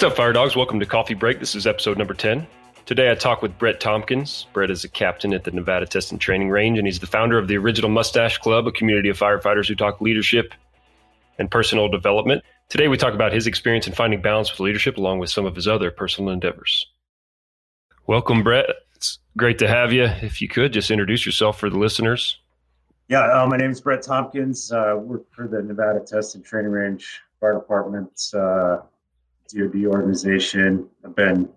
What's up, FireDawgs? Welcome to Coffee Break. This is episode number 10. Today I talk with Brett Tompkins. Brett is a captain at the Nevada Test and Training Range, and he's the founder of the original Mustache Club, a community of firefighters who talk leadership and personal development. Today we talk about his experience in finding balance with leadership along with some of his other personal endeavors. Welcome, Brett. It's great to have you. If you could, just introduce yourself for the listeners. Yeah, uh, my name is Brett Tompkins. Uh, work for the Nevada Test and Training Range Fire Department. Uh, DoD organization. I've been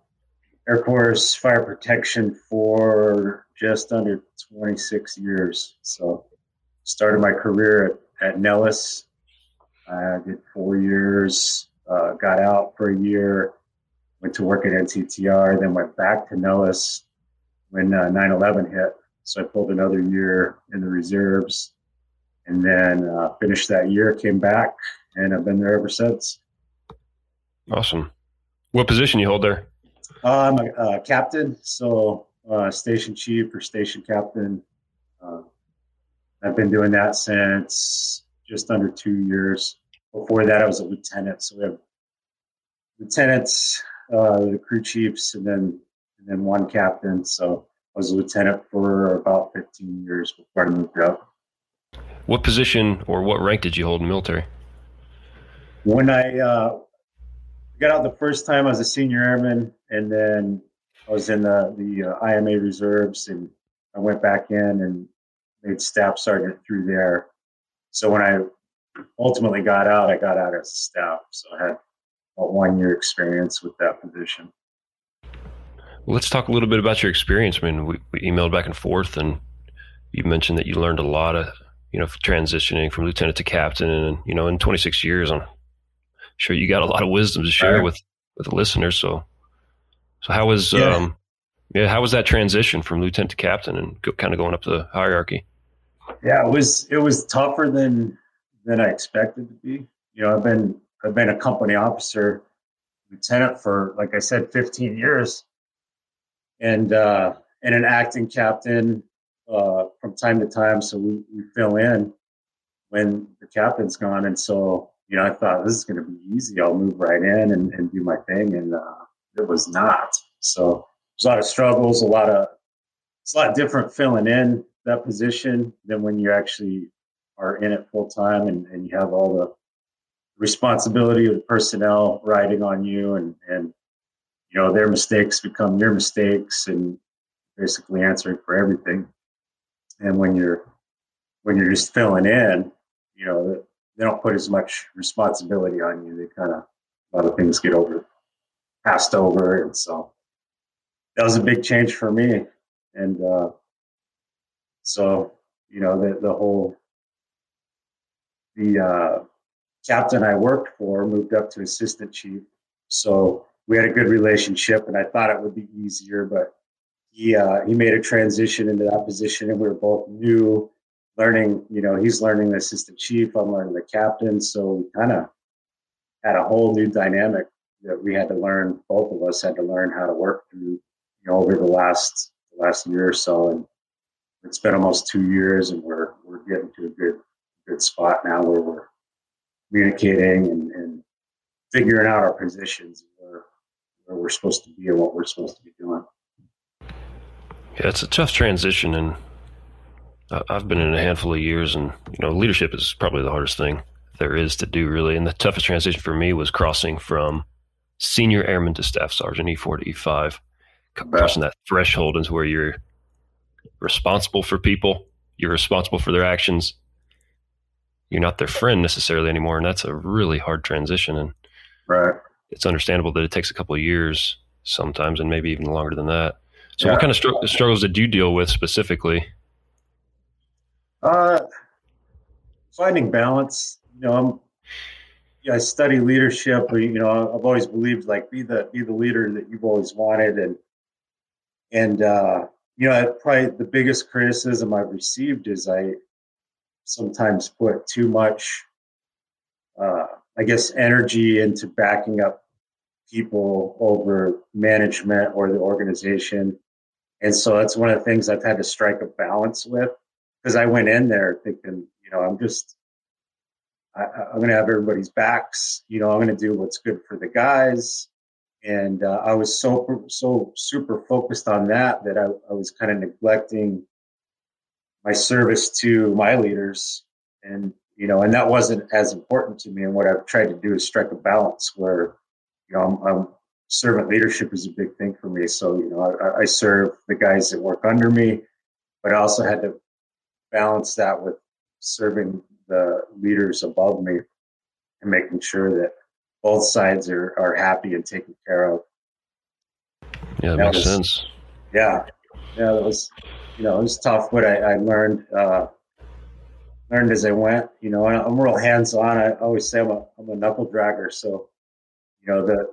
Air Force fire protection for just under 26 years. So started my career at, at Nellis. I did four years, uh, got out for a year, went to work at NTTR, then went back to Nellis when uh, 9-11 hit. So I pulled another year in the reserves and then uh, finished that year, came back, and I've been there ever since. Awesome. What position you hold there? Uh, I'm a uh, captain, so uh, station chief or station captain. Uh, I've been doing that since just under two years. Before that, I was a lieutenant. So we have lieutenants, uh, the crew chiefs, and then and then one captain. So I was a lieutenant for about 15 years before I moved up. What position or what rank did you hold in the military? When I uh, got out the first time. I was a senior airman, and then I was in the the uh, IMA reserves, and I went back in and made staff sergeant through there. So when I ultimately got out, I got out as a staff. So I had about one year experience with that position. Well, let's talk a little bit about your experience. I mean, we, we emailed back and forth, and you mentioned that you learned a lot of, you know, transitioning from lieutenant to captain, and you know, in 26 years, I'm sure you got a lot of wisdom to share with with the listeners. So, so how was yeah. um, yeah, how was that transition from lieutenant to captain and go, kind of going up the hierarchy? Yeah, it was it was tougher than than I expected to be. You know, I've been I've been a company officer, lieutenant for like I said, 15 years, and uh, and an acting captain uh, from time to time. So we, we fill in when the captain's gone, and so you know, I thought this is going to be easy. I'll move right in and, and do my thing, and uh, it was not. So there's a lot of struggles, a lot of it's a lot different filling in that position than when you actually are in it full time and, and you have all the responsibility of the personnel riding on you and and you know their mistakes become your mistakes and basically answering for everything and when you're when you're just filling in you know they don't put as much responsibility on you. They kind of a lot of things get over passed over, and so that was a big change for me. And uh, so you know the the whole the uh, captain I worked for moved up to assistant chief, so we had a good relationship, and I thought it would be easier, but he uh, he made a transition into that position, and we were both new learning, you know, he's learning the assistant chief, I'm learning the captain. So we kind of had a whole new dynamic that we had to learn. Both of us had to learn how to work through, you know, over the last the last year or so. And it's been almost two years, and we're we're getting to a good good spot now where we're communicating and, and figuring out our positions where where we're supposed to be and what we're supposed to be doing. Yeah, it's a tough transition, and I've been in a handful of years, and you know, leadership is probably the hardest thing there is to do, really. And the toughest transition for me was crossing from senior airman to staff sergeant, E4 to E5, crossing that threshold into where you're responsible for people, you're responsible for their actions. You're not their friend necessarily anymore, and that's a really hard transition. And right, it's understandable that it takes a couple of years sometimes, and maybe even longer than that. So, yeah. what kind of str- struggles did you deal with specifically uh, finding balance. You know, I'm. Yeah, I study leadership. You know, I've always believed like be the be the leader that you've always wanted, and and uh, you know, probably the biggest criticism I've received is I sometimes put too much, uh, I guess, energy into backing up people over management or the organization. And so that's one of the things I've had to strike a balance with because I went in there thinking, you know, I'm just, I, am going to have everybody's backs. You know, I'm going to do what's good for the guys. and uh, I was so so super focused on that that I, I was kind of neglecting my service to my leaders, and you know, and that wasn't as important to me. And what I've tried to do is strike a balance where, you know, I'm, I'm servant leadership is a big thing for me. So you know, I, I serve the guys that work under me, but I also had to balance that with serving the leaders above me and making sure that both sides are, are happy and taken care of. Yeah, that, that makes was, sense. Yeah. Yeah, that was, you know, it was tough, but I, I learned, uh, learned as I went, you know, and I'm real hands on. I always say I'm a, I'm a knuckle dragger. So, you know, the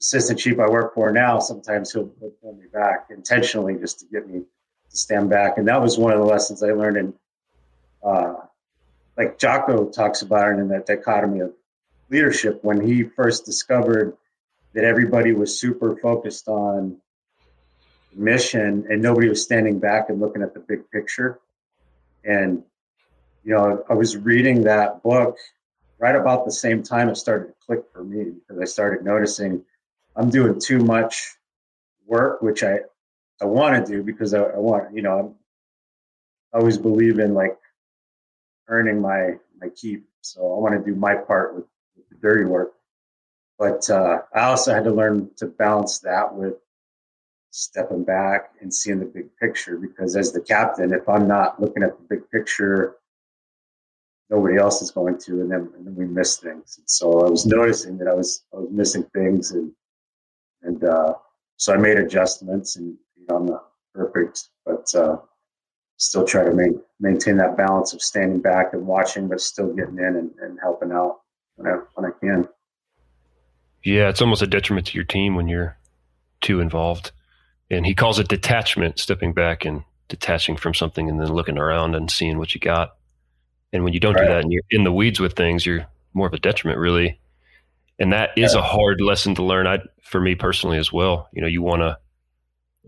assistant chief I work for now, sometimes he'll, he'll pull me back intentionally just to get me stand back. And that was one of the lessons I learned in, uh, like Jocko talks about it in that dichotomy of leadership when he first discovered that everybody was super focused on mission and nobody was standing back and looking at the big picture. And, you know, I was reading that book right about the same time it started to click for me because I started noticing I'm doing too much work, which I, I want to do because I, I want, you know, I'm, I always believe in like earning my, my keep. So I want to do my part with the dirty work. But uh, I also had to learn to balance that with stepping back and seeing the big picture because as the captain, if I'm not looking at the big picture, nobody else is going to, and then, and then we miss things. And so I was noticing that I was I was missing things, and and uh, so I made adjustments, and I'm not perfect, but uh, still try to make, maintain that balance of standing back and watching, but still getting in and, and helping out when I, when I can. Yeah, it's almost a detriment to your team when you're too involved. And he calls it detachment, stepping back and detaching from something and then looking around and seeing what you got. And when you don't right. do that and you're in the weeds with things, you're more of a detriment, really. And that is yeah. a hard lesson to learn. I, for me personally as well. You know, you want to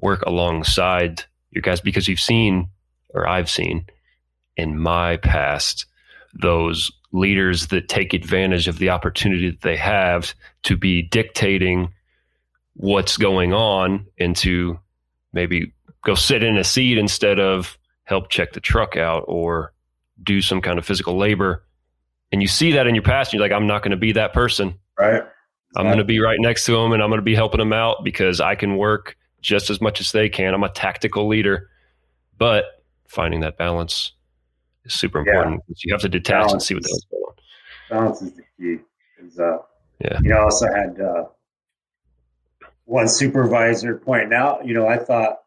work alongside your guys because you've seen, or I've seen in my past, those leaders that take advantage of the opportunity that they have to be dictating what's going on and to maybe go sit in a seat instead of help check the truck out or do some kind of physical labor. And you see that in your past, and you're like, I'm not going to be that person. Right. I'm going to be right next to them and I'm going to be helping them out because I can work just as much as they can. I'm a tactical leader. But finding that balance is super important. Yeah. You have to detach balance and see what the hell's going on. Balance is the key. Is uh, yeah. You know, I also had uh, one supervisor pointing out. You know, I thought,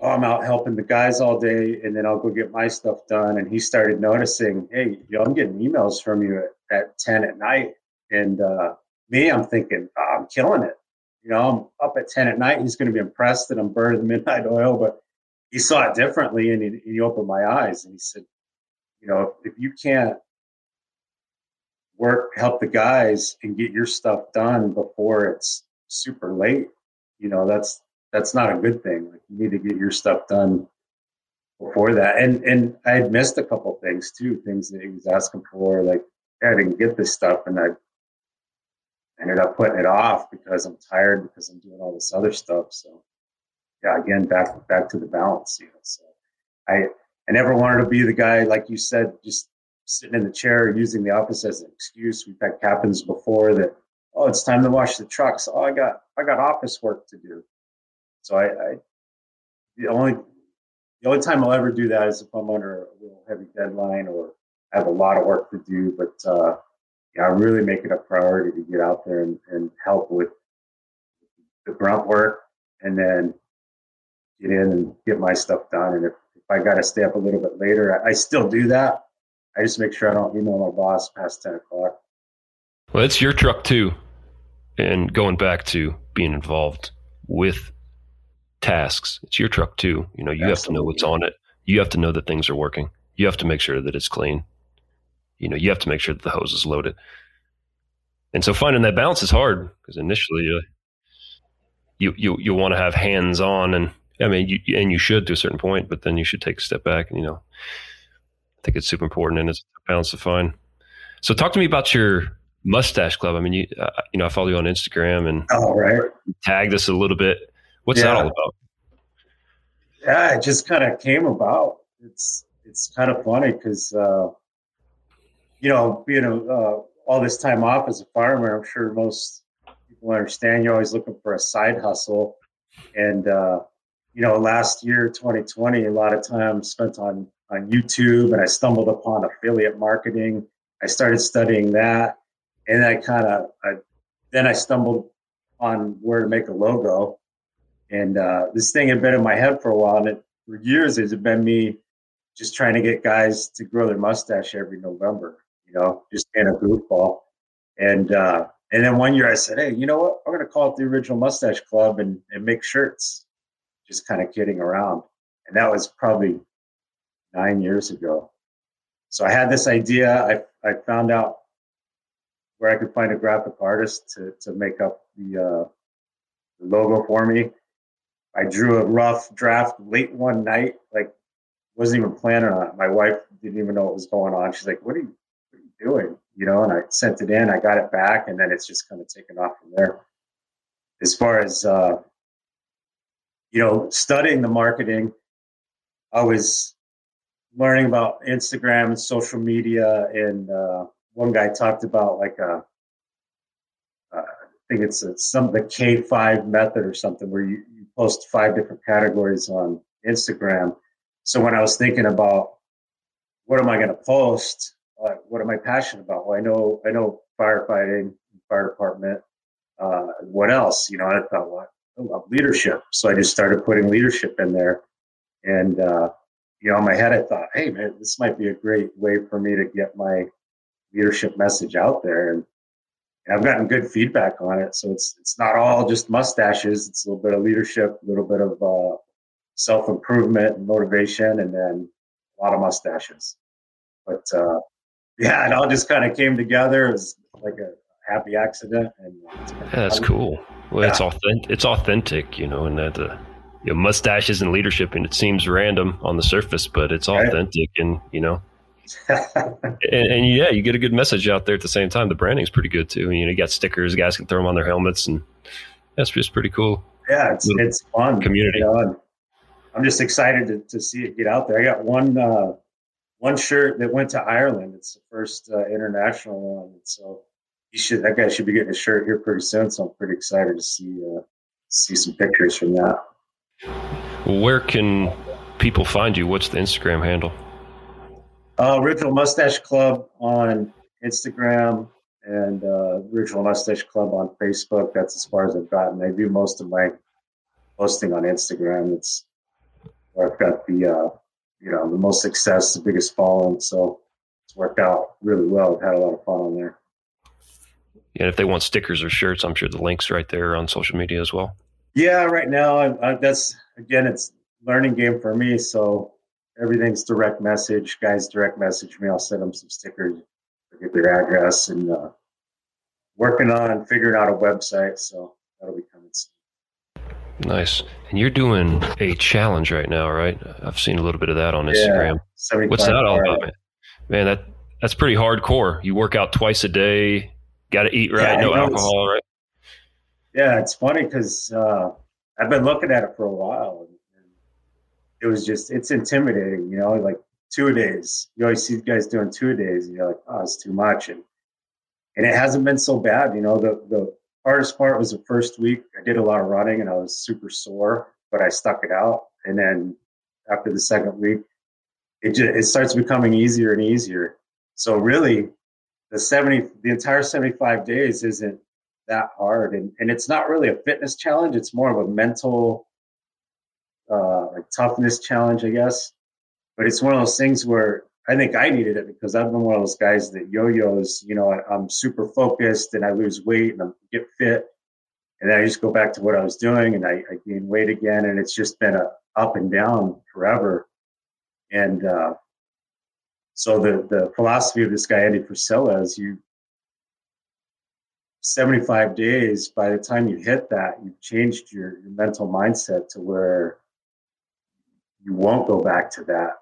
oh, I'm out helping the guys all day, and then I'll go get my stuff done. And he started noticing, hey, you know, I'm getting emails from you at, at ten at night, and uh, me, I'm thinking, oh, I'm killing it. You know, I'm up at ten at night. He's going to be impressed that I'm burning midnight oil, but he saw it differently, and he, he opened my eyes, and he said, you know, if you can't work, help the guys and get your stuff done before it's super late, you know, that's that's not a good thing. Like you need to get your stuff done before that. And and I had missed a couple things too, things that he was asking for, like I didn't get this stuff and I ended up putting it off because I'm tired because I'm doing all this other stuff. So yeah, again, back back to the balance, you know. So I I never wanted to be the guy, like you said, just sitting in the chair using the office as an excuse. We've had captains before that, oh, it's time to wash the trucks. Oh, I got I got office work to do. So I, I the only the only time I'll ever do that is if I'm under a real heavy deadline or I have a lot of work to do. But uh, I really make it a priority to get out there and, and help with the grunt work and then get in and get my stuff done. And if if I got to stay up a little bit later, I still do that. I just make sure I don't email my boss past 10 o'clock. Well, it's your truck too. And going back to being involved with tasks, it's your truck too. You know, you Absolutely. have to know what's on it. You have to know that things are working. You have to make sure that it's clean. You know, you have to make sure that the hose is loaded. And so finding that balance is hard because initially uh, you you you want to have hands on and I mean, you, and you should to a certain point, but then you should take a step back. And, you know, I think it's super important and it's a balance to find. So talk to me about your Mustache Club. I mean, you uh, you know, I follow you on Instagram and all right right. tagged us a little bit. What's yeah. that all about? Yeah, it just kind of came about. It's it's kind of funny because uh, you know, being a, uh, all this time off as a farmer, I'm sure most people understand you're always looking for a side hustle. And uh, you know, last year, 2020, a lot of time spent on on YouTube, and I stumbled upon affiliate marketing. I started studying that, and I kind of I, then I stumbled on where to make a logo. And uh, this thing had been in my head for a while, and it, for years it had been me just trying to get guys to grow their mustache every November. You know, just being a goofball. And uh, and then one year I said, hey, you know what? I'm going to call it the Original Mustache Club and and make shirts. Just kind of kidding around. And that was probably nine years ago. So I had this idea. I I found out where I could find a graphic artist to to make up the, uh, the logo for me. I drew a rough draft late one night, like wasn't even planning on it. My wife didn't even know what was going on. She's like, "What are you, what are you doing?" You know, and I sent it in. I got it back, and then it's just kind of taken off from there. As far as uh, you know, studying the marketing, I was learning about Instagram and social media, and uh, one guy talked about like a, uh, I think it's a, some of the K five method or something where you, you post five different categories on Instagram. So when I was thinking about what am I going to post, uh, what am I passionate about? Well, I know I know firefighting, fire department. Uh, what else? You know, I thought, well, I love leadership, so I just started putting leadership in there, and uh, you know, in my head, I thought, hey, man, this might be a great way for me to get my leadership message out there. And, and I've gotten good feedback on it. So it's, it's not all just mustaches. It's a little bit of leadership, a little bit of uh, self improvement and motivation, and then a lot of mustaches. But uh, yeah, it all just kind of came together. It was like a happy accident. And yeah, that's cool. Well, yeah. it's authentic. It's authentic, you know, and that uh, you know, mustaches and leadership, and it seems random on the surface, but it's authentic, right. and you know, and, and, yeah, you get a good message out there at the same time. The branding's pretty good too. You know, you got stickers, guys can throw them on their helmets, and that's just pretty cool. Yeah, it's Little it's fun community. You know, I'm just excited to, to see it get out there. I got one uh, one shirt that went to Ireland. It's the first uh, international one, so you should that guy should be getting a shirt here pretty soon. So I'm pretty excited to see uh, see some pictures from that. Where can people find you? What's the Instagram handle? Uh, Original Mustache Club on Instagram and uh, Original Mustache Club on Facebook. That's as far as I've gotten. I do most of my posting on Instagram. It's where I've got the uh, you know the most success, the biggest following. So it's worked out really well. I've had a lot of fun on there. Yeah, if they want stickers or shirts, I'm sure the links right there on social media as well. Yeah, right now I, I, that's again, it's learning game for me. So everything's direct message. Guys, direct message me. I'll send them some stickers, get their address, and uh, working on figuring out a website. So that'll be coming soon. Nice. And you're doing a challenge right now, right? I've seen a little bit of that on Instagram. Yeah, What's that all about, man? Man, that that's pretty hardcore. You work out twice a day. Got to eat right, yeah, no alcohol, right? Yeah, it's funny because uh, I've been looking at it for a while, and, and, it was just it's intimidating. You know, like two days. You always see guys doing two days, and you're like, oh, it's too much, and and it hasn't been so bad. You know, the the hardest part was the first week. I did a lot of running, and I was super sore, but I stuck it out. And then after the second week, it just it starts becoming easier and easier. So really, the seventy, the entire seventy five days isn't that hard. And, and it's not really a fitness challenge. It's more of a mental, uh, like toughness challenge, I guess. But it's one of those things where I think I needed it because I've been one of those guys that yo-yos, you know, I, am super focused and I lose weight and I get fit. And then I just go back to what I was doing and I, I gain weight again. And it's just been a up and down forever. And, uh, so the, the philosophy of this guy, Andy Frisella, is you, 75 days, by the time you hit that, you've changed your, your mental mindset to where you won't go back to that.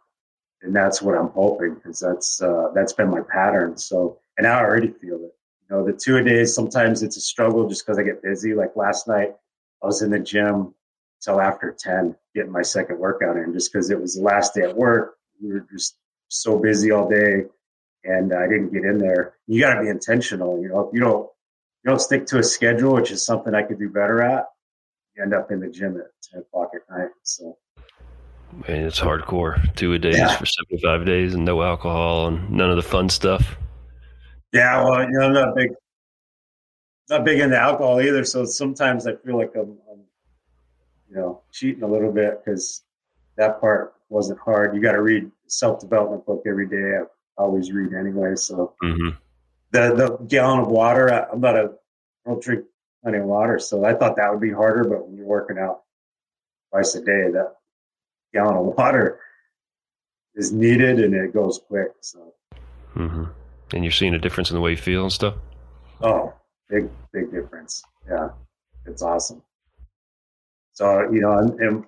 And that's what I'm hoping because that's uh, that's been my pattern. So, and I already feel it. You know, the two a days sometimes it's a struggle just because I get busy. Like last night, I was in the gym till after ten getting my second workout in, just because it was the last day at work. We were just so busy all day, and I didn't get in there. You got to be intentional. You know, if you don't you don't stick to a schedule, which is something I could do better at, you end up in the gym at ten o'clock at night. So Man, it's hardcore. Two a days yeah. for 75 days and no alcohol and none of the fun stuff. Yeah, well, you know, I'm not big, not big into alcohol either. So sometimes I feel like I'm, I'm you know, cheating a little bit because that part wasn't hard. You got to read self development book every day. I always read anyway. So mm-hmm. the the gallon of water, I, I'm not a, I don't drink plenty of water, so I thought that would be harder. But when you're working out twice a day, that gallon of water is needed and it goes quick. So, mm-hmm. and you're seeing a difference in the way you feel and stuff. Oh, big, big difference. Yeah, it's awesome. So you know, and, and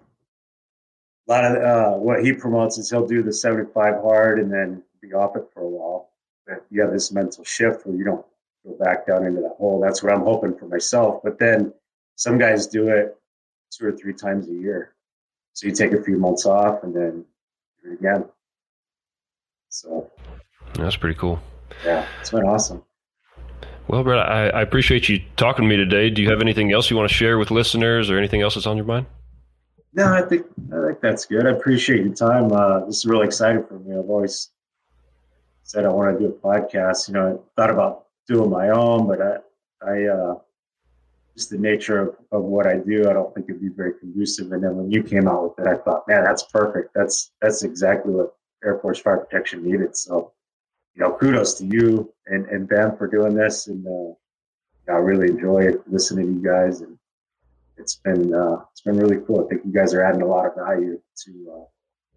a lot of uh, what he promotes is he'll do the 75 hard and then be off it for a while. But you have this mental shift where you don't go back down into that hole. That's what I'm hoping for myself. But then some guys do it two or three times a year. So you take a few months off and then do it again. So that's pretty cool. Yeah, it's been awesome. Well, Brett, I, I, appreciate you talking to me today. Do you have anything else you want to share with listeners or anything else that's on your mind? No, I think I think that's good. I appreciate your time. Uh, this is really exciting for me. I've always said I want to do a podcast. You know, I thought about doing my own, but I, I uh, just the nature of, of what I do, I don't think it'd be very conducive. And then when you came out with it, I thought, man, that's perfect. That's that's exactly what Air Force Fire Protection needed. So, you know, kudos to you and, and Ben for doing this. And uh, I really enjoy listening to you guys. And it's been uh, it's been really cool. I think you guys are adding a lot of value to uh,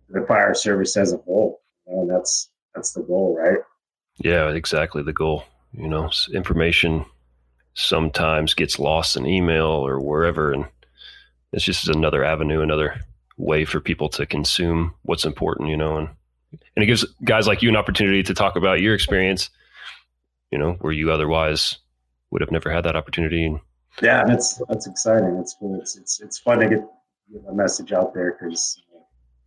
the fire service as a whole. And that's that's the goal, right? Yeah, exactly the goal. You know, information sometimes gets lost in email or wherever. And it's just another avenue, another way for people to consume what's important, you know, and, and it gives guys like you an opportunity to talk about your experience, you know, where you otherwise would have never had that opportunity. Yeah, that's that's exciting. It's cool. It's it's it's fun to get, a message out there because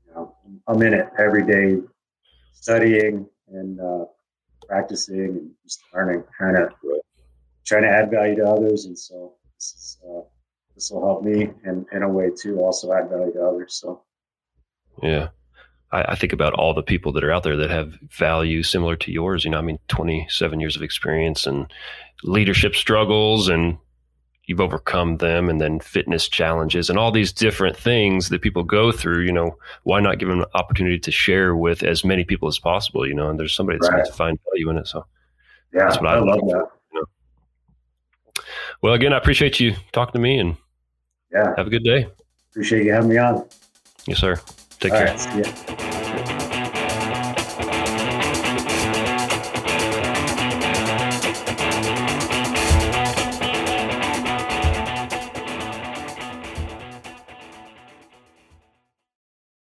you know I'm in it every day, studying and uh, practicing and just learning, trying to trying to add value to others. And so this is, uh, this will help me and in a way too, also add value to others. So, yeah. I, I, think about all the people that are out there that have value similar to yours. You know, I mean, 27 years of experience and leadership struggles and you've overcome them and then fitness challenges and all these different things that people go through, you know, why not give them an opportunity to share with as many people as possible, you know, and there's somebody that's right. going to find value in it. So yeah, that's what I, I love that. Well, again, I appreciate you talking to me and yeah, have a good day. Appreciate you having me on. Yes, sir. Take All care. Right,